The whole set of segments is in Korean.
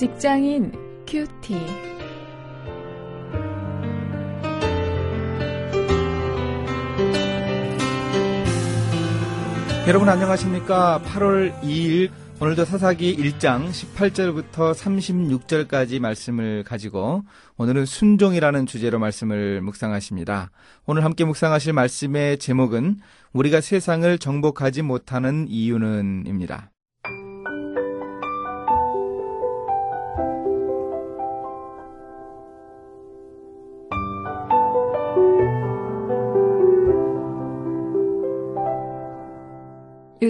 직장인 큐티. 여러분 안녕하십니까? 8월 2일 오늘도 사사기 1장 18절부터 36절까지 말씀을 가지고 오늘은 순종이라는 주제로 말씀을 묵상하십니다. 오늘 함께 묵상하실 말씀의 제목은 우리가 세상을 정복하지 못하는 이유는입니다.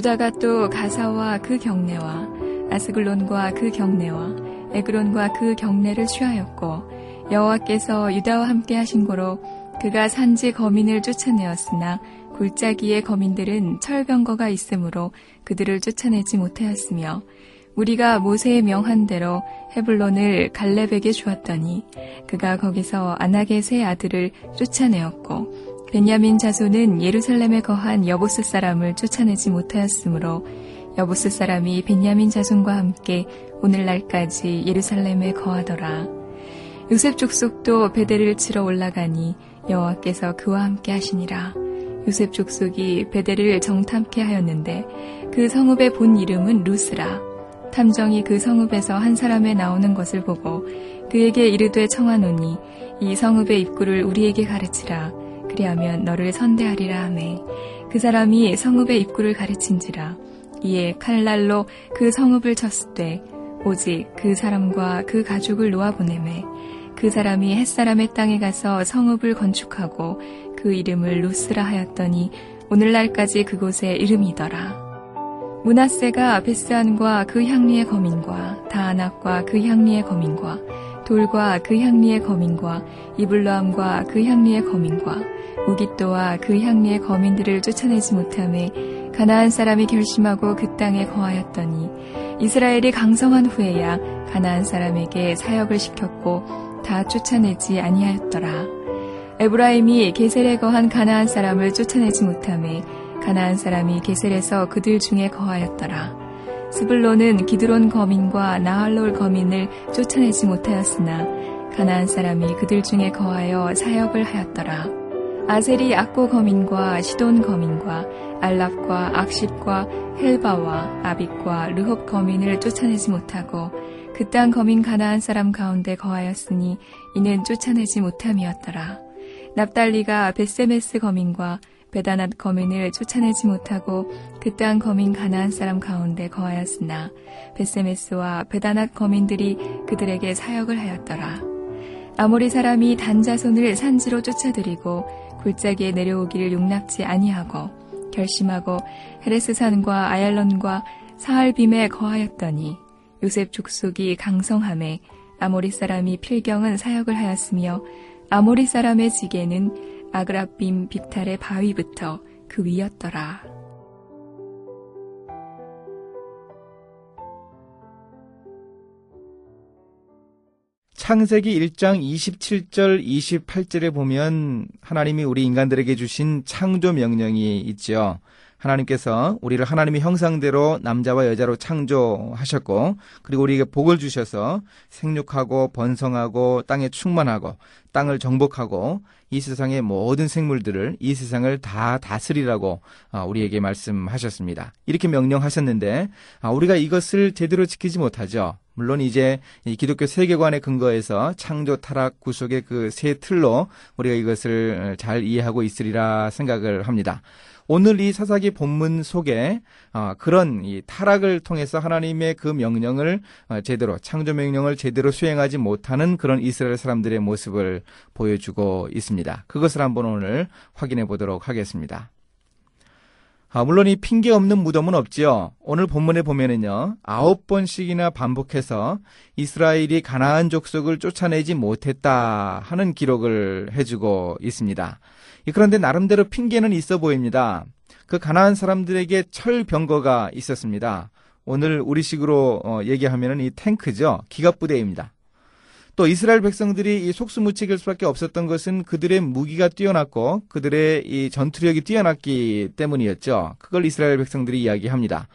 유다가 또 가사와 그 경내와 아스글론과 그 경내와 에그론과 그 경내를 취하였고 여호와께서 유다와 함께 하신 고로 그가 산지 거민을 쫓아내었으나 골짜기의 거민들은 철병거가 있으므로 그들을 쫓아내지 못하였으며 우리가 모세의 명한 대로 헤블론을 갈렙에게 주었더니 그가 거기서 아낙의 세 아들을 쫓아내었고 베냐민 자손은 예루살렘에 거한 여보스 사람을 쫓아내지 못하였으므로 여보스 사람이 베냐민 자손과 함께 오늘날까지 예루살렘에 거하더라. 요셉 족속도 베델을 치러 올라가니 여호와께서 그와 함께 하시니라. 요셉 족속이 베델을 정탐케 하였는데 그 성읍의 본 이름은 루스라. 탐정이 그 성읍에서 한 사람의 나오는 것을 보고 그에게 이르되 청하노니 이 성읍의 입구를 우리에게 가르치라. 그리하면 너를 선대하리라 하매. 그 사람이 성읍의 입구를 가르친지라. 이에 칼날로 그 성읍을 쳤을 때 오직 그 사람과 그 가족을 놓아 보내매 그 사람이 햇사람의 땅에 가서 성읍을 건축하고 그 이름을 루스라 하였더니 오늘날까지 그곳에 이름이더라. 문하세가 베스안과 그 향리의 거민과 다아낙과 그 향리의 거민과 돌과 그 향리의 거민과 이블로암과 그 향리의 거민과 우기또와 그 향리의 거민들을 쫓아내지 못함에 가나안 사람이 결심하고 그 땅에 거하였더니 이스라엘이 강성한 후에야 가나안 사람에게 사역을 시켰고 다 쫓아내지 아니하였더라. 에브라임이 게셀에 거한 가나안 사람을 쫓아내지 못함에 가나안 사람이 게셀에서 그들 중에 거하였더라. 스불로는 기드론 거민과 나할롤 거민을 쫓아내지 못하였으나 가나안 사람이 그들 중에 거하여 사역을 하였더라. 아셀이 악고 거민과 시돈 거민과 알랍과 악십과 헬바와 아빅과 르홉 거민을 쫓아내지 못하고 그 땅 거민 가나안 사람 가운데 거하였으니 이는 쫓아내지 못함이었더라. 납달리가 베세메스 거민과 베다낫 거민을 쫓아내지 못하고 그 땅 거민 가나안 사람 가운데 거하였으나 베세메스와 베다낫 거민들이 그들에게 사역을 하였더라. 아모리 사람이 단자손을 산지로 쫓아들이고 골짜기에 내려오기를 용납지 아니하고 결심하고 헤레스산과 아얄론과 사할빔에 거하였더니 요셉 족속이 강성함에 아모리 사람이 필경은 사역을 하였으며 아모리 사람의 지게는 아그라빔 빅탈의 바위부터 그 위였더라. 창세기 1장 27절 28절에 보면 하나님이 우리 인간들에게 주신 창조 명령이 있죠. 하나님께서 우리를 하나님의 형상대로 남자와 여자로 창조하셨고 그리고 우리에게 복을 주셔서 생육하고 번성하고 땅에 충만하고 땅을 정복하고 이 세상의 모든 생물들을 이 세상을 다 다스리라고 아, 우리에게 말씀하셨습니다. 이렇게 명령하셨는데 아, 우리가 이것을 제대로 지키지 못하죠. 물론 이제 기독교 세계관에 근거해서 창조, 타락, 구속의 그 세 틀로 우리가 이것을 잘 이해하고 있으리라 생각을 합니다. 오늘 이 사사기 본문 속에 어, 그런 이 타락을 통해서 하나님의 그 명령을 어, 제대로 창조 명령을 제대로 수행하지 못하는 그런 이스라엘 사람들의 모습을 보여주고 있습니다. 그것을 한번 오늘 확인해 보도록 하겠습니다. 아, 물론 이 핑계 없는 무덤은 없지요. 오늘 본문에 보면은요, 아홉 번씩이나 반복해서 이스라엘이 가나안 족속을 쫓아내지 못했다 하는 기록을 해주고 있습니다. 그런데 나름대로 핑계는 있어 보입니다. 그 가나안 사람들에게 철병거가 있었습니다. 오늘 우리식으로 어, 얘기하면 이 탱크죠. 기갑부대입니다. 또 이스라엘 백성들이 이 속수무책일 수밖에 없었던 것은 그들의 무기가 뛰어났고 그들의 이 전투력이 뛰어났기 때문이었죠. 그걸 이스라엘 백성들이 이야기합니다.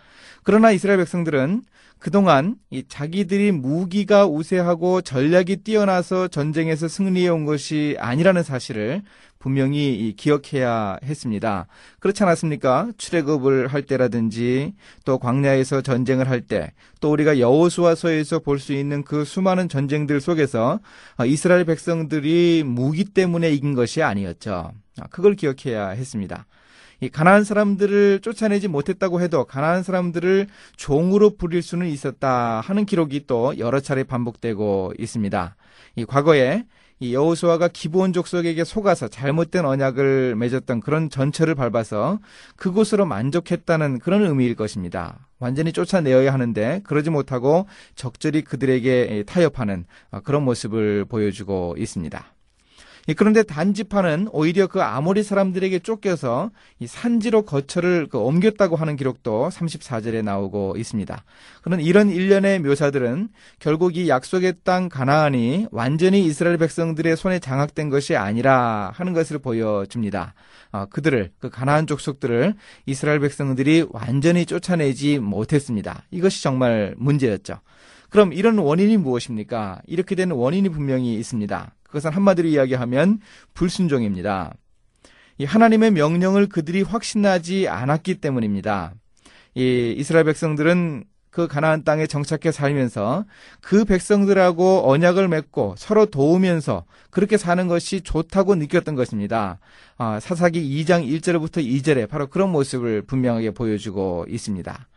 그러나 이스라엘 백성들은 그동안 이 자기들이 무기가 우세하고 전략이 뛰어나서 전쟁에서 승리해 온 것이 아니라는 사실을 분명히 기억해야 했습니다. 그렇지 않았습니까? 출애굽을 할 때라든지 또 광야에서 전쟁을 할 때 또 우리가 여호수아서에서 볼 수 있는 그 수많은 전쟁들 속에서 이스라엘 백성들이 무기 때문에 이긴 것이 아니었죠. 그걸 기억해야 했습니다. 이 가나안 사람들을 쫓아내지 못했다고 해도 가나안 사람들을 종으로 부릴 수는 있었다 하는 기록이 또 여러 차례 반복되고 있습니다. 이 과거에 이 여호수아가 기브온 족속에게 속아서 잘못된 언약을 맺었던 그런 전철을 밟아서 그곳으로 만족했다는 그런 의미일 것입니다. 완전히 쫓아내어야 하는데 그러지 못하고 적절히 그들에게 타협하는 그런 모습을 보여주고 있습니다. 그런데 단지파는 오히려 그 아모리 사람들에게 쫓겨서 이 산지로 거처를 그 옮겼다고 하는 기록도 34절에 나오고 있습니다. 그런 이런 일련의 묘사들은 결국 이 약속의 땅 가나안이 완전히 이스라엘 백성들의 손에 장악된 것이 아니라 하는 것을 보여줍니다. 어, 그들을 그 가나안 족속들을 이스라엘 백성들이 완전히 쫓아내지 못했습니다. 이것이 정말 문제였죠. 그럼 이런 원인이 무엇입니까? 이렇게 되는 원인이 분명히 있습니다. 그것은 한마디로 이야기하면 불순종입니다. 이 하나님의 명령을 그들이 확신하지 않았기 때문입니다. 이 이스라엘 백성들은 그 가나안 땅에 정착해 살면서 그 백성들하고 언약을 맺고 서로 도우면서 그렇게 사는 것이 좋다고 느꼈던 것입니다. 아, 사사기 2장 1절부터 2절에 바로 그런 모습을 분명하게 보여주고 있습니다.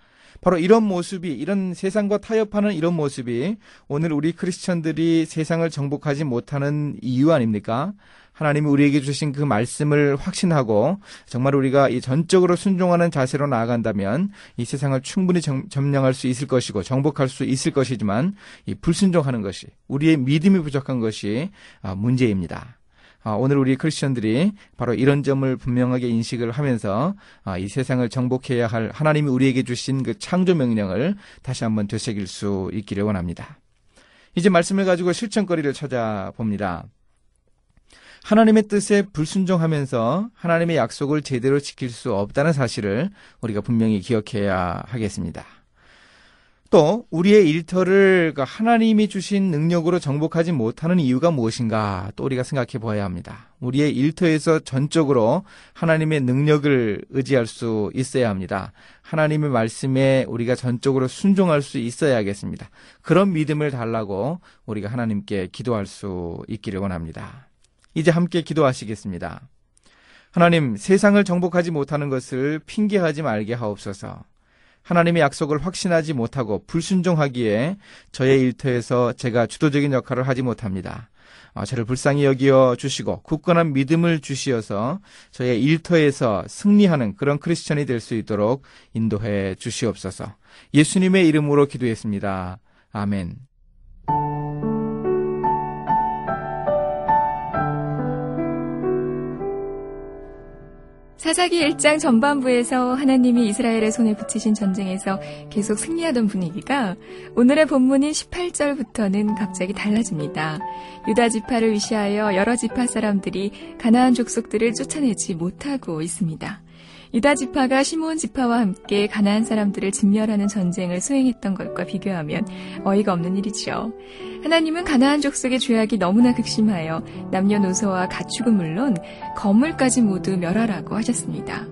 바로 이런 모습이 이런 세상과 타협하는 이런 모습이 오늘 우리 크리스천들이 세상을 정복하지 못하는 이유 아닙니까? 하나님이 우리에게 주신 그 말씀을 확신하고 정말 우리가 이 전적으로 순종하는 자세로 나아간다면 이 세상을 충분히 점, 점령할 수 있을 것이고 정복할 수 있을 것이지만 이 불순종하는 것이 우리의 믿음이 부족한 것이 아, 문제입니다. 아, 오늘 우리 크리스천들이 바로 이런 점을 분명하게 인식을 하면서 아, 이 세상을 정복해야 할 하나님이 우리에게 주신 그 창조 명령을 다시 한번 되새길 수 있기를 원합니다. 이제 말씀을 가지고 실천거리를 찾아봅니다. 하나님의 뜻에 불순종하면서 하나님의 약속을 제대로 지킬 수 없다는 사실을 우리가 분명히 기억해야 하겠습니다. 또 우리의 일터를 그 하나님이 주신 능력으로 정복하지 못하는 이유가 무엇인가 또 우리가 생각해 보아야 합니다. 우리의 일터에서 전적으로 하나님의 능력을 의지할 수 있어야 합니다. 하나님의 말씀에 우리가 전적으로 순종할 수 있어야겠습니다. 그런 믿음을 달라고 우리가 하나님께 기도할 수 있기를 원합니다. 이제 함께 기도하시겠습니다. 하나님, 세상을 정복하지 못하는 것을 핑계하지 말게 하옵소서. 하나님의 약속을 확신하지 못하고 불순종하기에 저의 일터에서 제가 주도적인 역할을 하지 못합니다. 어, 저를 불쌍히 여기어 주시고 굳건한 믿음을 주시어서 저의 일터에서 승리하는 그런 크리스천이 될 수 있도록 인도해 주시옵소서. 예수님의 이름으로 기도했습니다. 아멘. 사사기 1장 전반부에서 하나님이 이스라엘의 손에 붙이신 전쟁에서 계속 승리하던 분위기가 오늘의 본문인 18절부터는 갑자기 달라집니다. 유다 지파를 위시하여 여러 지파 사람들이 가나안 족속들을 쫓아내지 못하고 있습니다. 유다 지파가 시몬 지파와 함께 가나안 사람들을 진멸하는 전쟁을 수행했던 것과 비교하면 어이가 없는 일이죠. 하나님은 가나안 족속의 죄악이 너무나 극심하여 남녀노소와 가축은 물론 건물까지 모두 멸하라고 하셨습니다.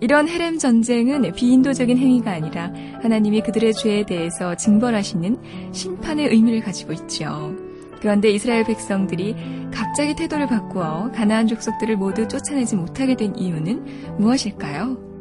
이런 헤렘 전쟁은 비인도적인 행위가 아니라 하나님이 그들의 죄에 대해서 징벌하시는 심판의 의미를 가지고 있죠. 그런데 이스라엘 백성들이 갑자기 태도를 바꾸어 가나안 족속들을 모두 쫓아내지 못하게 된 이유는 무엇일까요?